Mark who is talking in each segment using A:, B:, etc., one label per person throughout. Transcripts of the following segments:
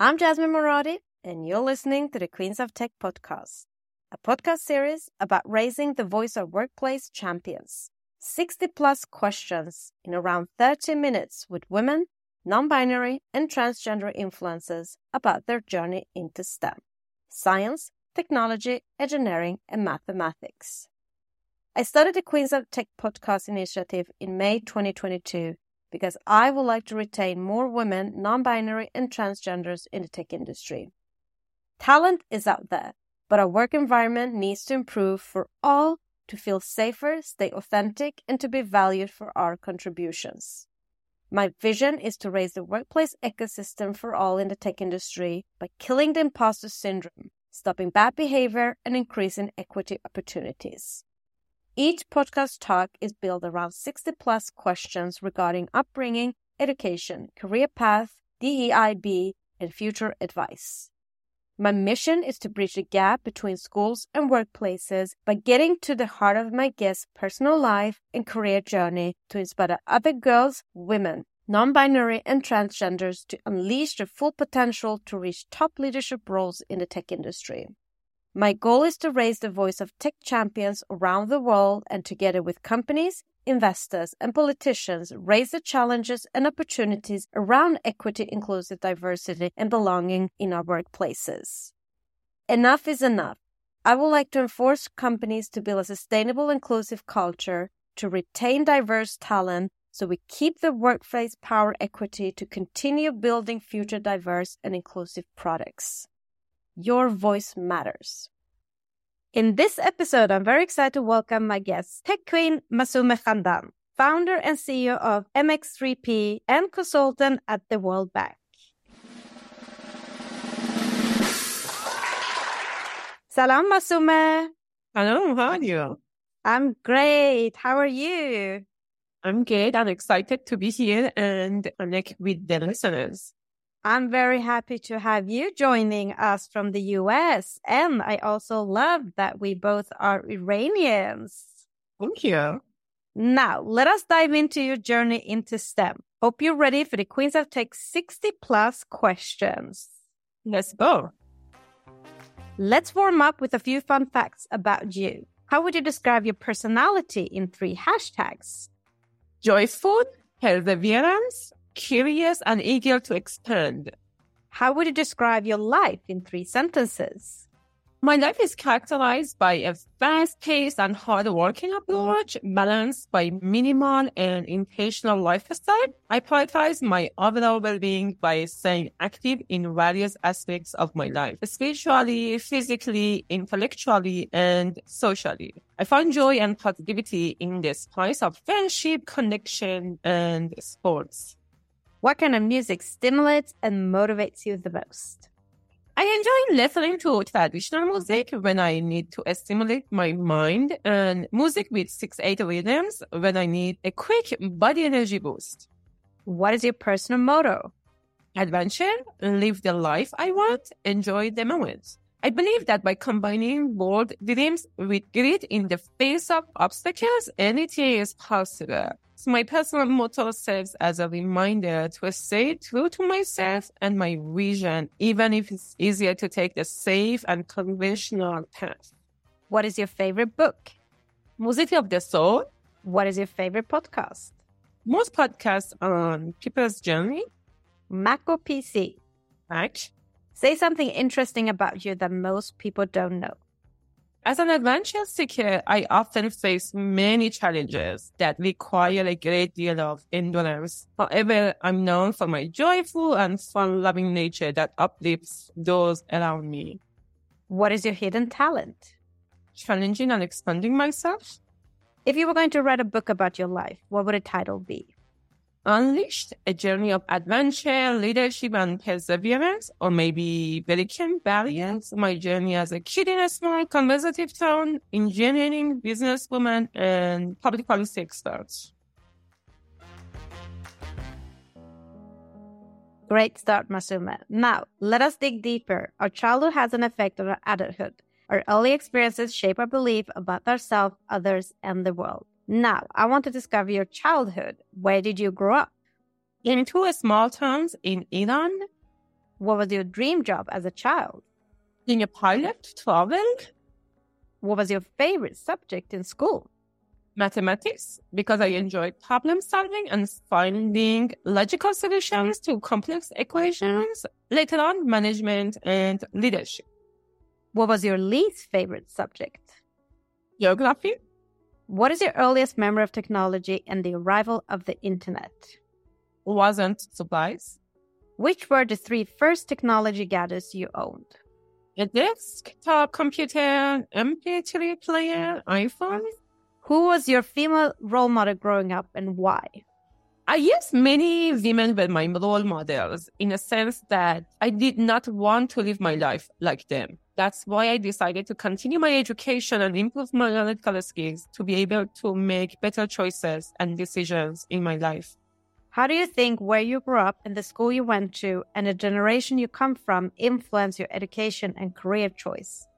A: I'm Jasmine Moradi, and you're listening to the Queens of Tech podcast, a podcast series about raising the voice of workplace champions. 60 plus questions in around 30 minutes with women, non binary, and transgender influencers about their journey into STEM science, technology, engineering, and mathematics. I started the Queens of Tech podcast initiative in May 2022 because I would like to retain more women, non binary, and transgenders in the tech industry. Talent is out there, but our work environment needs to improve for all to feel safer, stay authentic, and to be valued for our contributions. My vision is to raise the workplace ecosystem for all in the tech industry by killing the imposter syndrome, stopping bad behavior, and increasing equity opportunities. Each podcast talk is built around 60 plus questions regarding upbringing, education, career path, DEIB, and future advice. My mission is to bridge the gap between schools and workplaces by getting to the heart of my guests' personal life and career journey to inspire other girls, women, non binary, and transgenders to unleash their full potential to reach top leadership roles in the tech industry. My goal is to raise the voice of tech champions around the world and together with companies, investors, and politicians raise the challenges and opportunities around equity, inclusive diversity, and belonging in our workplaces. Enough is enough. I would like to enforce companies to build a sustainable, inclusive culture, to retain diverse talent, so we keep the workplace power equity to continue building future diverse and inclusive products. Your voice matters. In this episode, I'm very excited to welcome my guest, tech queen Masoomeh Khandan, founder and CEO of MX3P and consultant at the World Bank. Salam, Masoomeh.
B: Hello, how are you?
A: I'm great. How are you?
B: I'm good. I'm excited to be here and connect with the listeners.
A: I'm very happy to have you joining us from the US. And I also love that we both are Iranians.
B: Thank you.
A: Now, let us dive into your journey into STEM. Hope you're ready for the Queens of Tech 60 plus questions.
B: Let's go.
A: Let's warm up with a few fun facts about you. How would you describe your personality in three hashtags?
B: Joyful, perseverance, curious and eager to expand.
A: How would you describe your life in three sentences?
B: My life is characterized by a fast paced and hard working approach, balanced by minimal and intentional lifestyle. I prioritize my overall well being by staying active in various aspects of my life, spiritually, physically, intellectually, and socially. I find joy and positivity in the spice of friendship, connection, and sports.
A: What kind of music stimulates and motivates you the most?
B: I enjoy listening to traditional music when I need to stimulate my mind and music with 6-8 rhythms when I need a quick body energy boost.
A: What is your personal motto?
B: Adventure, live the life I want, enjoy the moment. I believe that by combining bold dreams with grit in the face of obstacles, anything is possible. So my personal motto serves as a reminder to stay true to myself and my vision, even if it's easier to take the safe and conventional path.
A: What is your favorite book?
B: Music of the Soul.
A: What is your favorite podcast?
B: Most podcasts on people's journey.
A: Mac or PC?
B: Mac.
A: Say something interesting about you that most people don't know.
B: As an adventure seeker, I often face many challenges that require a great deal of endurance. However, I'm known for my joyful and fun loving nature that uplifts those around me.
A: What is your hidden talent?
B: Challenging and expanding myself.
A: If you were going to write a book about your life, what would the title be?
B: Unleashed, a journey of adventure, leadership, and perseverance, or maybe breaking barriers. My journey as a kid in a small, conservative town, engineering, businesswoman, and public policy expert.
A: Great start, Masoomeh. Now, let us dig deeper. Our childhood has an effect on our adulthood. Our early experiences shape our belief about ourselves, others, and the world. Now, I want to discover your childhood. Where did you grow up?
B: In two small towns in Iran.
C: What was your dream job as a child?
B: Being a pilot, travel,
C: What was your favorite subject in school?
B: mathematics, because I enjoyed problem solving and finding logical solutions to complex equations. Later on, management and leadership.
C: What was your least favorite subject?
B: Geography,
C: What is your earliest memory of technology and the arrival of the internet?
B: wasn't supplies.
C: Which were the three first technology gadgets you owned?
B: A desktop computer, MP3 player, iPhone.
C: Who was your female role model growing up and why?
B: I used many women were my role models in a sense that I did not want to live my life like them. That's why I decided to continue my education and improve my analytical skills to be able to make better choices and decisions in my life.
C: How do you think where you grew up and the school you went to and the generation you come from influence your education and career choice?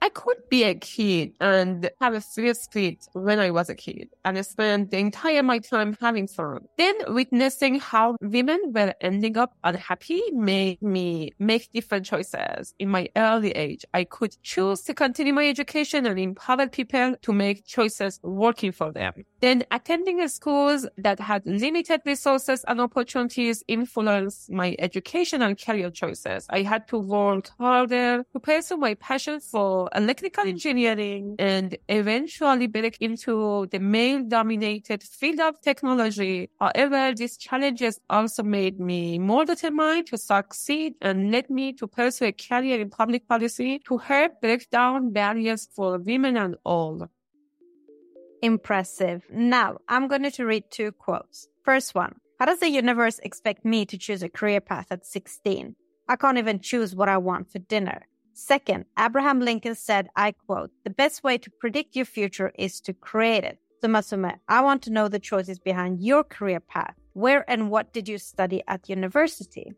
B: I could be a kid and have a serious split when I was a kid and spend the entire my time having fun. Then witnessing how women were ending up unhappy made me make different choices. In my early age, I could choose to continue my education and empower people to make choices working for them. Then attending schools that had limited resources and opportunities influenced my education and career choices. I had to work harder to pursue my passion for electrical engineering and eventually break into the male dominated field of technology. However, these challenges also made me more determined to succeed and led me to pursue a career in public policy to help break down barriers for women and all.
C: Impressive. Now, I'm going to read two quotes. First one How does the universe expect me to choose a career path at 16? I can't even choose what I want for dinner. Second, Abraham Lincoln said, I quote, the best way to predict your future is to create it. So, Masoomeh, I want to know the choices behind your career path. Where and what did you study at university?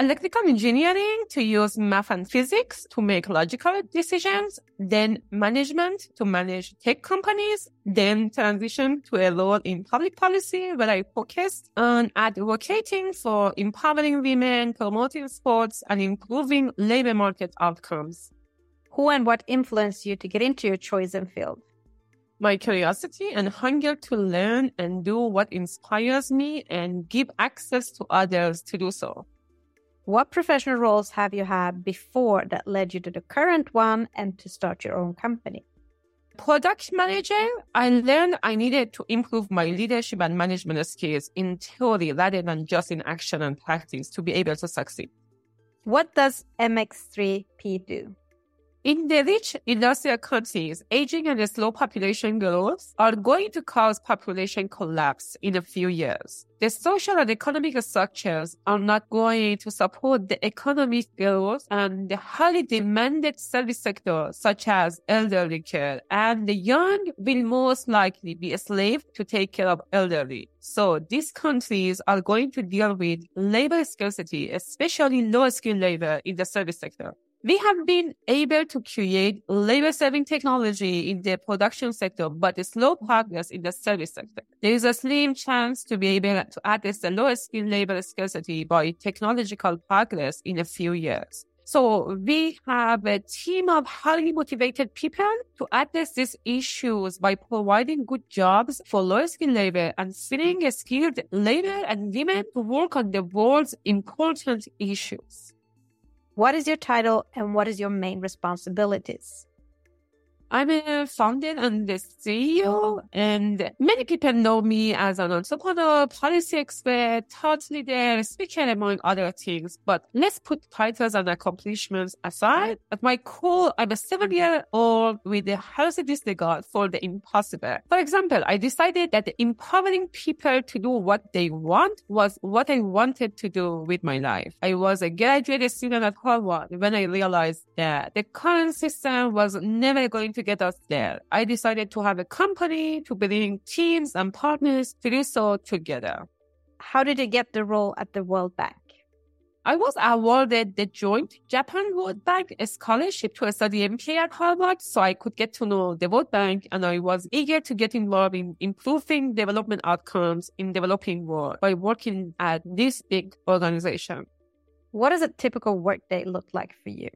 B: Electrical engineering to use math and physics to make logical decisions, then management to manage tech companies, then transition to a role in public policy where I focused on advocating for empowering women, promoting sports, and improving labor market outcomes.
C: Who and what influenced you to get into your chosen field?
B: My curiosity and hunger to learn and do what inspires me and give access to others to do so.
C: What professional roles have you had before that led you to the current one and to start your own company?
B: Product manager, I learned I needed to improve my leadership and management skills in theory rather than just in action and practice to be able to succeed.
C: What does MX3P do?
B: In the rich industrial countries, aging and slow population growth are going to cause population collapse in a few years. The social and economic structures are not going to support the economic growth and the highly demanded service sector, such as elderly care. And the young will most likely be a slave to take care of elderly. So these countries are going to deal with labor scarcity, especially low skilled labor in the service sector. We have been able to create labor saving technology in the production sector, but slow progress in the service sector. There is a slim chance to be able to address the low skilled labor scarcity by technological progress in a few years. So we have a team of highly motivated people to address these issues by providing good jobs for low skilled labor and filling skilled labor and women to work on the world's important issues.
C: What is your title and what is your main responsibilities?
B: I'm a founder and the CEO, oh. and many people know me as an entrepreneur, policy expert, thought leader, speaker, among other things. But let's put titles and accomplishments aside. At my core, I'm a seven year old with a healthy disregard for the impossible. For example, I decided that empowering people to do what they want was what I wanted to do with my life. I was a graduate student at Harvard when I realized that the current system was never going to get us there. I decided to have a company to bring teams and partners to do so together.
C: How did you get the role at the World Bank?
B: I was awarded the joint Japan World Bank scholarship to study MBA at Harvard, so I could get to know the World Bank, and I was eager to get involved in improving development outcomes in developing world by working at this big organization.
C: What does a typical workday look like for you?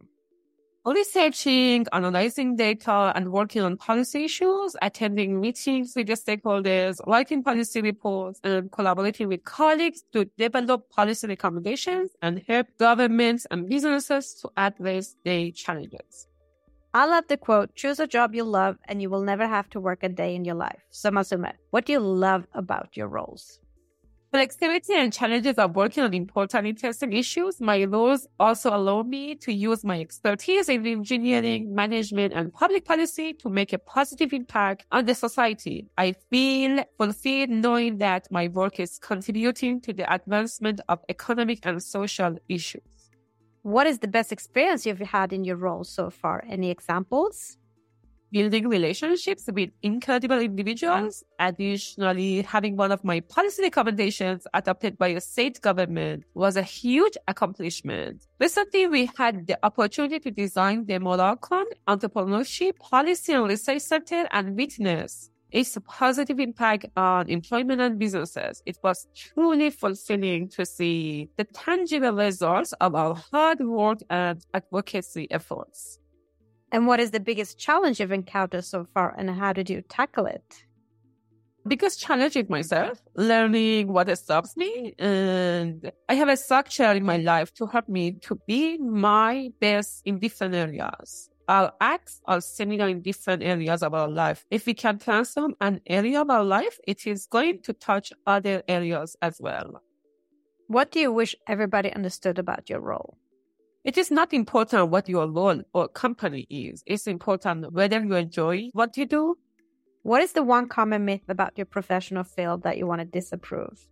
B: Researching, analyzing data, and working on policy issues, attending meetings with the stakeholders, writing policy reports, and collaborating with colleagues to develop policy recommendations and help governments and businesses to address their challenges.
C: I love the quote, choose a job you love and you will never have to work a day in your life. So Masoomeh, what do you love about your roles?
B: Flexibility and challenges of working on important interesting issues. My roles also allow me to use my expertise in engineering, management, and public policy to make a positive impact on the society. I feel fulfilled knowing that my work is contributing to the advancement of economic and social issues.
C: What is the best experience you've had in your role so far? Any examples?
B: Building relationships with incredible individuals. Additionally, having one of my policy recommendations adopted by a state government was a huge accomplishment. Recently, we had the opportunity to design the Moroccan Entrepreneurship Policy and Research Center and witness its positive impact on employment and businesses. It was truly fulfilling to see the tangible results of our hard work and advocacy efforts.
C: And what is the biggest challenge you've encountered so far, and how did you tackle it?
B: Biggest challenge is myself, learning what stops me. And I have a structure in my life to help me to be my best in different areas. Our acts are similar in different areas of our life. If we can transform an area of our life, it is going to touch other areas as well.
C: What do you wish everybody understood about your role?
B: It is not important what your role or company is. It's important whether you enjoy what you do.
C: What is the one common myth about your professional field that you want to disapprove?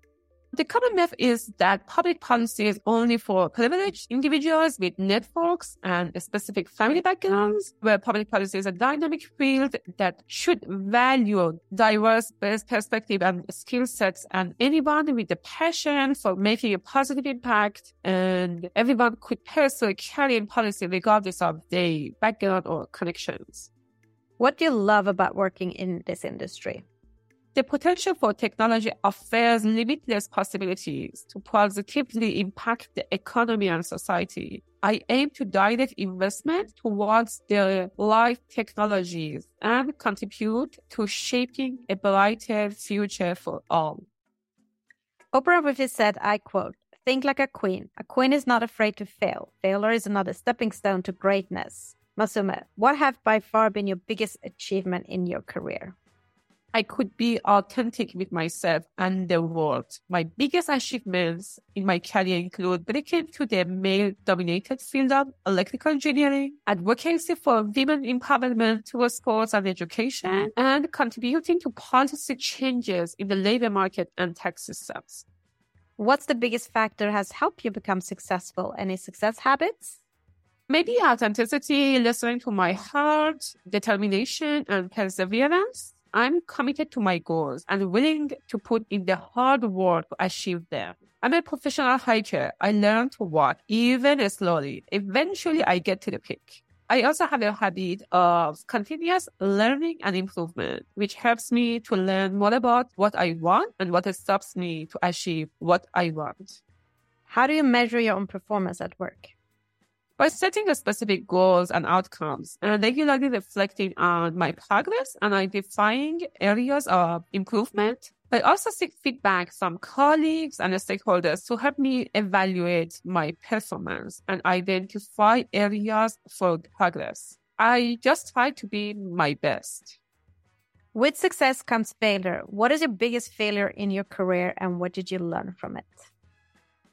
B: The common myth is that public policy is only for privileged individuals with networks and specific family backgrounds, where public policy is a dynamic field that should value diverse perspective and skill sets and anyone with a passion for making a positive impact and everyone could pursue a career in policy regardless of their background or connections.
C: What do you love about working in this industry?
B: The potential for technology offers limitless possibilities to positively impact the economy and society. I aim to direct investment towards the life technologies and contribute to shaping a brighter future for all.
C: Oprah Winfrey said, I quote, Think like a queen. A queen is not afraid to fail. Failure is another stepping stone to greatness. Masoomeh, what have by far been your biggest achievement in your career?
B: I could be authentic with myself and the world. My biggest achievements in my career include breaking into the male dominated field of electrical engineering, advocacy for women empowerment towards sports and education, and contributing to policy changes in the labor market and tax systems.
C: What's the biggest factor has helped you become successful? Any success habits?
B: Maybe authenticity, listening to my heart, determination, and perseverance. I'm committed to my goals and willing to put in the hard work to achieve them. I'm a professional hiker. I learn to walk even slowly. Eventually, I get to the peak. I also have a habit of continuous learning and improvement, which helps me to learn more about what I want and what stops me to achieve what I want.
C: How do you measure your own performance at work?
B: By setting a specific goals and outcomes and regularly reflecting on my progress and identifying areas of improvement. I also seek feedback from colleagues and stakeholders to help me evaluate my performance and identify areas for progress. I just try to be my best.
C: With success comes failure. What is your biggest failure in your career and what did you learn from it?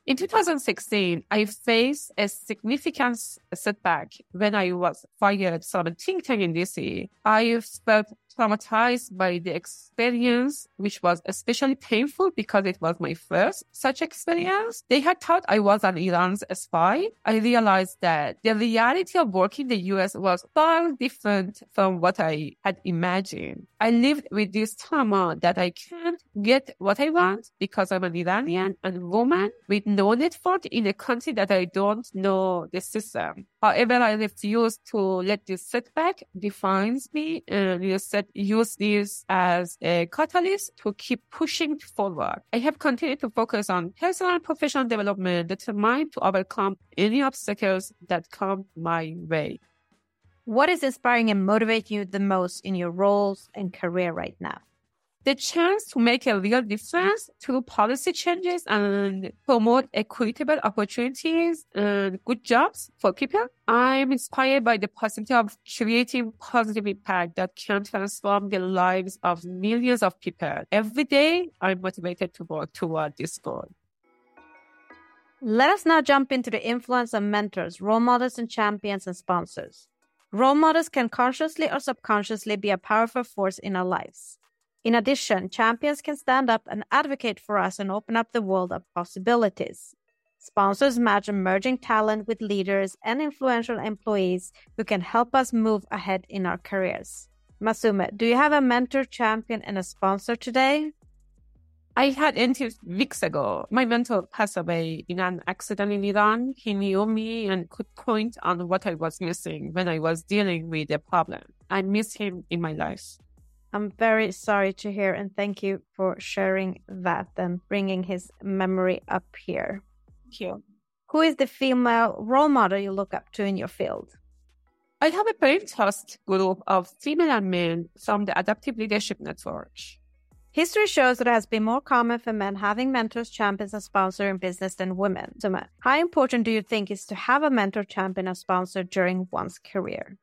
B: In 2016, I faced a significant setback when I was fired from a think tank in DC. I felt traumatized by the experience, which was especially painful because it was my first such experience. They had thought I was an Iran's spy. I realized that the reality of working in the US was far different from what I had imagined. I lived with this trauma that I can't get what I want because I'm an Iranian and woman with no network in a country that I don't know the system. However, I refuse to let this setback defines me and set use this as a catalyst to keep pushing forward. I have continued to focus on personal and professional development, determined to overcome any obstacles that come my way.
C: What is inspiring and motivating you the most in your roles and career right now?
B: The chance to make a real difference through policy changes and promote equitable opportunities and good jobs for people. I'm inspired by the possibility of creating positive impact that can transform the lives of millions of people. Every day, I'm motivated to work toward this goal.
C: Let us now jump into the influence of mentors, role models, and champions and sponsors. Role models can consciously or subconsciously be a powerful force in our lives. In addition, champions can stand up and advocate for us and open up the world of possibilities. Sponsors match emerging talent with leaders and influential employees who can help us move ahead in our careers. Masoomeh, do you have a mentor, champion, and a sponsor today?
B: I had until weeks ago. My mentor passed away in an accident in Iran. He knew me and could point on what I was missing when I was dealing with a problem. I miss him in my life.
C: I'm very sorry to hear, and thank you for sharing that and bringing his memory up here.
B: Thank you.
C: Who is the female role model you look up to in your field?
B: I have a very trust group of female and men from the Adaptive Leadership Network.
C: History shows that it has been more common for men having mentors, champions, and sponsors in business than women. So, how important do you think is to have a mentor, champion, or sponsor during one's career?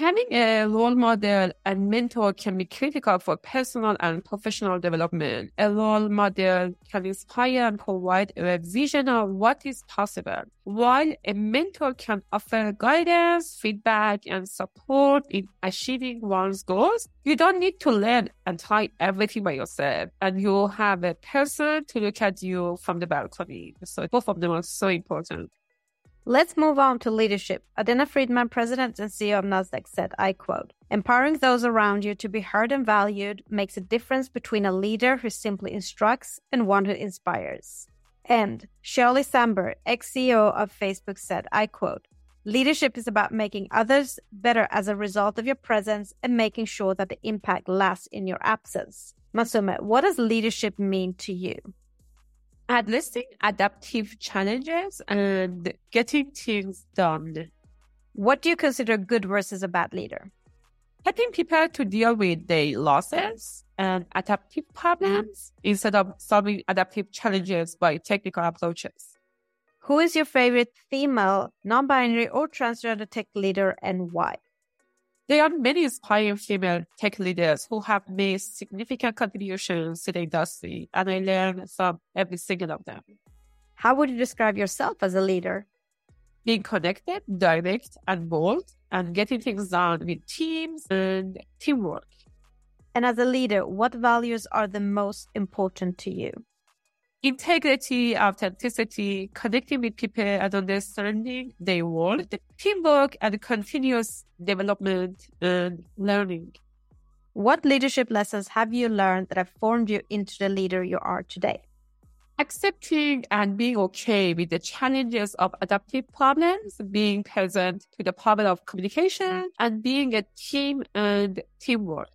B: Having a role model and mentor can be critical for personal and professional development. A role model can inspire and provide a vision of what is possible, while a mentor can offer guidance, feedback, and support in achieving one's goals. You don't need to learn and try everything by yourself, and you'll have a person to look at you from the balcony. So both of them are so important.
C: Let's move on to leadership. Adena Friedman, president and CEO of Nasdaq, said, I quote, Empowering those around you to be heard and valued makes a difference between a leader who simply instructs and one who inspires. And Sheryl Sandberg, ex CEO of Facebook, said, I quote, Leadership is about making others better as a result of your presence and making sure that the impact lasts in your absence. Masoomeh, what does leadership mean to you?
B: Addressing adaptive challenges and getting things done.
C: What do you consider good versus a bad leader?
B: Helping people to deal with their losses and adaptive problems instead of solving adaptive challenges by technical approaches.
C: Who is your favorite female, non binary, or transgender tech leader and why?
B: There are many inspiring female tech leaders who have made significant contributions to the industry, and I learn from every single of them.
C: How would you describe yourself as a leader?
B: Being connected, direct, and bold, and getting things done with teams and teamwork.
C: And as a leader, what values are the most important to you?
B: Integrity, authenticity, connecting with people and understanding their world, teamwork and continuous development and learning.
C: What leadership lessons have you learned that have formed you into the leader you are today?
B: Accepting and being okay with the challenges of adaptive problems, being present to the power of communication, and being a team and teamwork.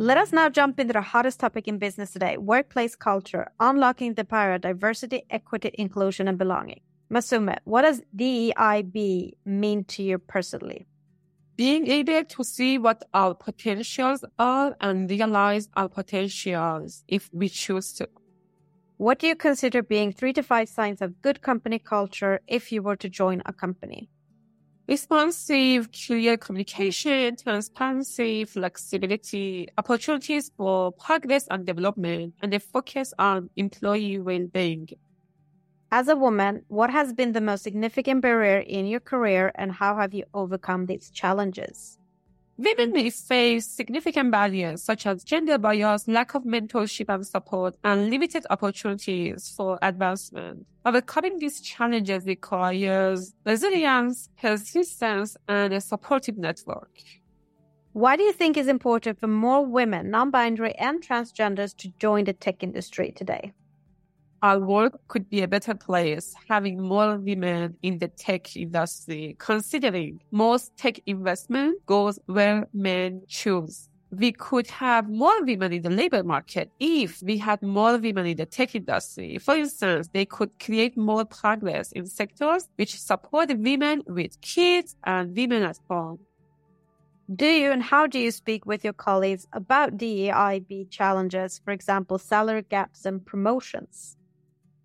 C: Let us now jump into the hottest topic in business today workplace culture, unlocking the power of diversity, equity, inclusion, and belonging. Masoomeh, what does DEIB mean to you personally?
B: Being able to see what our potentials are and realize our potentials if we choose to.
C: What do you consider being three to five signs of good company culture if you were to join a company?
B: Responsive, clear communication, transparency, flexibility, opportunities for progress and development, and a focus on employee well-being.
C: As a woman, what has been the most significant barrier in your career and how have you overcome these challenges?
B: Women may face significant barriers such as gender bias, lack of mentorship and support, and limited opportunities for advancement. Overcoming these challenges requires resilience, persistence, and a supportive network.
C: Why do you think it's important for more women, non binary, and transgenders to join the tech industry today?
B: Our world could be a better place having more women in the tech industry, considering most tech investment goes where men choose. We could have more women in the labor market if we had more women in the tech industry. For instance, they could create more progress in sectors which support women with kids and women at home.
C: Do you and how do you speak with your colleagues about DEIB challenges, for example, salary gaps and promotions?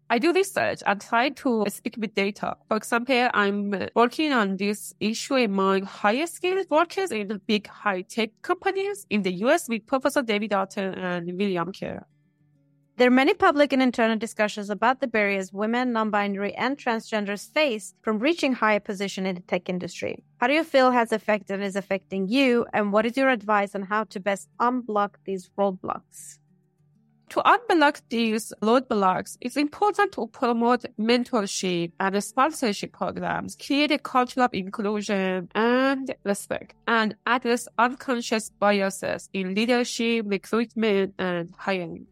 B: I do research and try to speak with data. For example, I'm working on this issue among higher skilled workers in big high tech companies in the US with Professor David Autor and William Kerr.
C: There are many public and internal discussions about the barriers women, non-binary, and transgenders face from reaching higher position in the tech industry. How do you feel has affected and is affecting you, and what is your advice on how to best unblock these roadblocks?
B: To unblock these roadblocks, it's important to promote mentorship and sponsorship programs, create a culture of inclusion and respect, and address unconscious biases in leadership, recruitment, and hiring.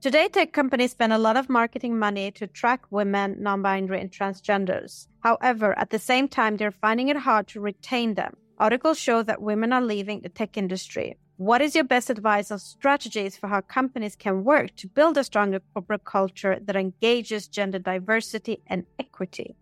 C: Today, tech companies spend a lot of marketing money to track women, non binary, and transgenders. However, at the same time, they're finding it hard to retain them. Articles show that women are leaving the tech industry. What is your best advice on strategies for how companies can work to build a stronger corporate culture that engages gender diversity and equity?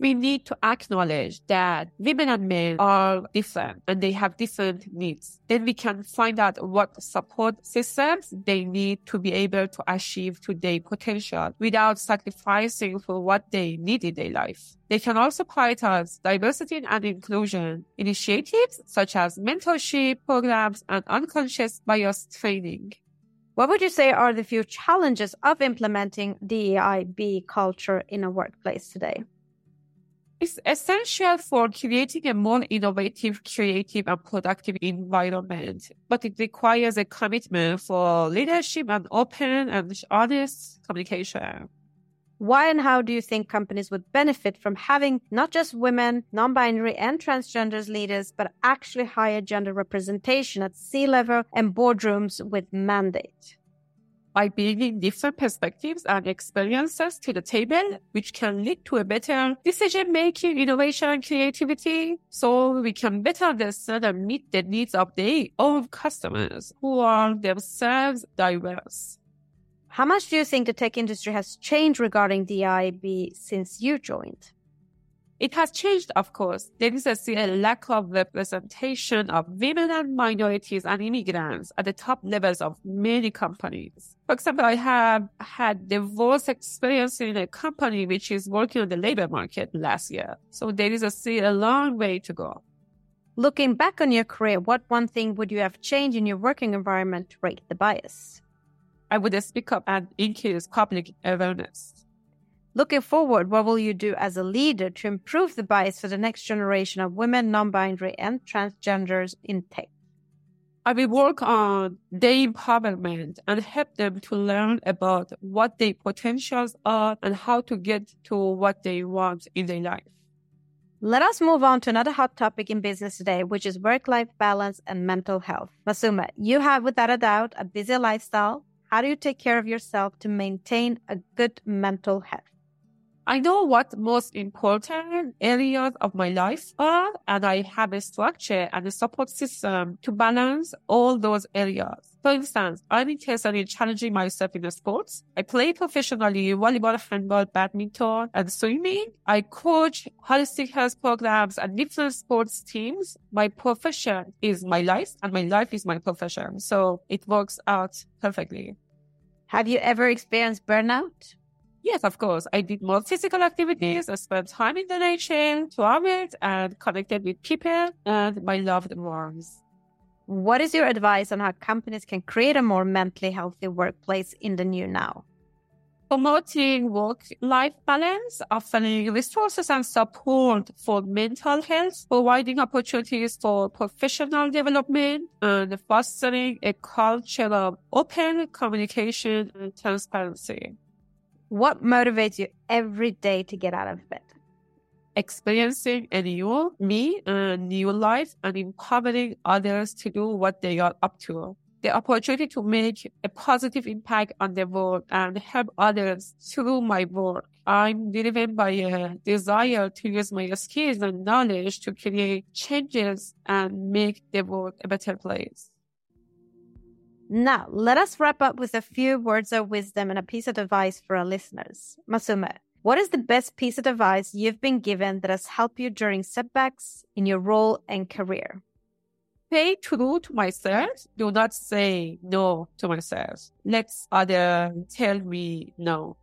B: We need to acknowledge that women and men are different and they have different needs. Then we can find out what support systems they need to be able to achieve to their potential without sacrificing for what they need in their life. They can also prioritize diversity and inclusion initiatives such as mentorship programs and unconscious bias training.
C: What would you say are the few challenges of implementing DEIB culture in a workplace today?
B: It's essential for creating a more innovative, creative, and productive environment, but it requires a commitment for leadership and open and honest communication.
C: Why and how do you think companies would benefit from having not just women, non binary, and transgenders leaders, but actually higher gender representation at C level and boardrooms with mandate?
B: By bringing different perspectives and experiences to the table, which can lead to a better decision making, innovation, and creativity. So we can better understand and meet the needs of their own customers who are themselves diverse.
C: How much do you think the tech industry has changed regarding DEIB since you joined?
B: It has changed, of course. There is a, a lack of representation of women and minorities and immigrants at the top levels of many companies. For example, I have had the worst experience in a company which is working on the labor market last year. So there is a, still a long way to go.
C: Looking back on your career, what one thing would you have changed in your working environment to break the bias?
B: I would speak up and increase public awareness.
C: Looking forward, what will you do as a leader to improve the bias for the next generation of women, non binary, and transgenders in tech?
B: I will work on their empowerment and help them to learn about what their potentials are and how to get to what they want in their life.
C: Let us move on to another hot topic in business today, which is work life balance and mental health. Masoomeh, you have without a doubt a busy lifestyle. How do you take care of yourself to maintain a good mental health?
B: I know what most important areas of my life are, and I have a structure and a support system to balance all those areas. For instance, I'm interested in challenging myself in the sports. I play professionally volleyball, handball, badminton, and swimming. I coach holistic health programs and different sports teams. My profession is my life, and my life is my profession. So it works out perfectly.
C: Have you ever experienced burnout?
B: Yes, of course. I did more physical activities. I spent time in the nature, traveled, and connected with people and my loved ones.
C: What is your advice on how companies can create a more mentally healthy workplace in the new now?
B: Promoting work life balance, offering resources and support for mental health, providing opportunities for professional development, and fostering a culture of open communication and transparency.
C: What motivates you every day to get out of bed?
B: Experiencing a new me, a new life, and empowering others to do what they are up to. the opportunity to make a positive impact on the world and help others through my work. I'm driven by a desire to use my skills and knowledge to create changes and make the world a better place.
C: Now, let us wrap up with a few words of wisdom and a piece of advice for our listeners. Masoomeh, what is the best piece of advice you've been given that has helped you during setbacks in your role and career?
B: Stay true to myself. Do not say no to myself. Let others tell me no.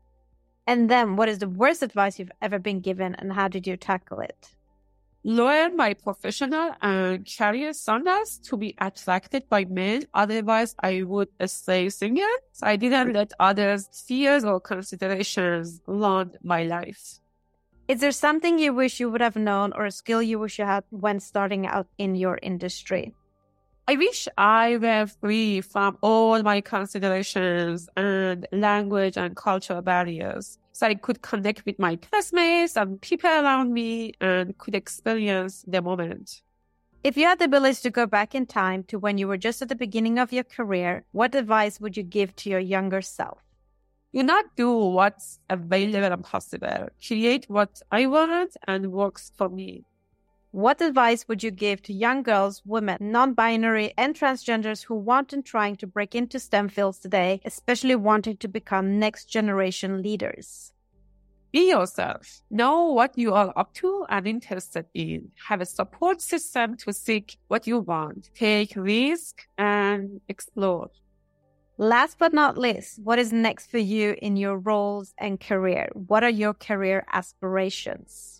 C: And then, what is the worst advice you've ever been given, and how did you tackle it?
B: Learn my professional and career standards to be attracted by men. Otherwise, I would stay single. So I didn't let others' fears or considerations run my life.
C: Is there something you wish you would have known or a skill you wish you had when starting out in your industry?
B: I wish I were free from all my considerations and language and cultural barriers so I could connect with my classmates and people around me and could experience the moment.
C: If you had the ability to go back in time to when you were just at the beginning of your career, what advice would you give to your younger self?
B: Do not do what's available and possible. Create what I want and works for me.
C: What advice would you give to young girls, women, non binary, and transgenders who want and trying to break into STEM fields today, especially wanting to become next generation leaders?
B: Be yourself. Know what you are up to and interested in. Have a support system to seek what you want. Take risk and explore.
C: Last but not least, what is next for you in your roles and career? What are your career aspirations?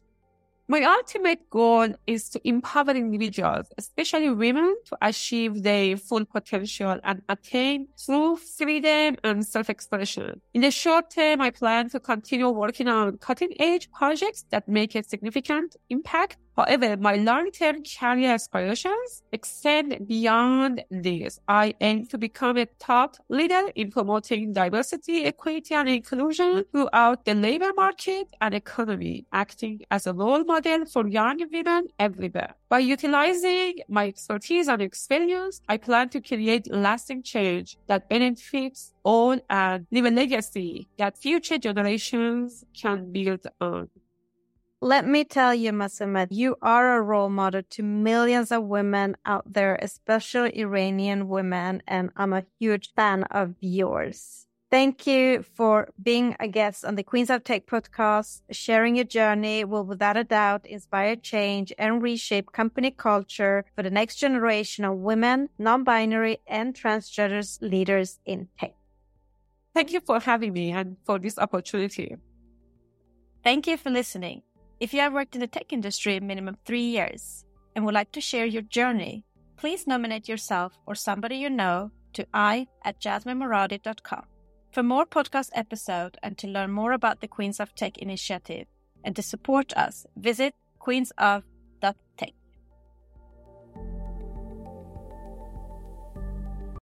B: My ultimate goal is to empower individuals, especially women, to achieve their full potential and attain true freedom and self-expression. In the short term, I plan to continue working on cutting edge projects that make a significant impact However, my long-term career aspirations extend beyond this. I aim to become a top leader in promoting diversity, equity, and inclusion throughout the labor market and economy, acting as a role model for young women everywhere. By utilizing my expertise and experience, I plan to create lasting change that benefits all and leave a legacy that future generations can build on.
C: Let me tell you, Masoomeh, you are a role model to millions of women out there, especially Iranian women, and I'm a huge fan of yours. Thank you for being a guest on the Queens of Tech podcast. Sharing your journey will without a doubt inspire change and reshape company culture for the next generation of women, non-binary and transgender leaders in tech.
B: Thank you for having me and for this opportunity.
C: Thank you for listening. If you have worked in the tech industry minimum three years and would like to share your journey, please nominate yourself or somebody you know to i at jasminemoradi.com. For more podcast episodes and to learn more about the Queens of Tech initiative and to support us, visit queensof.tech.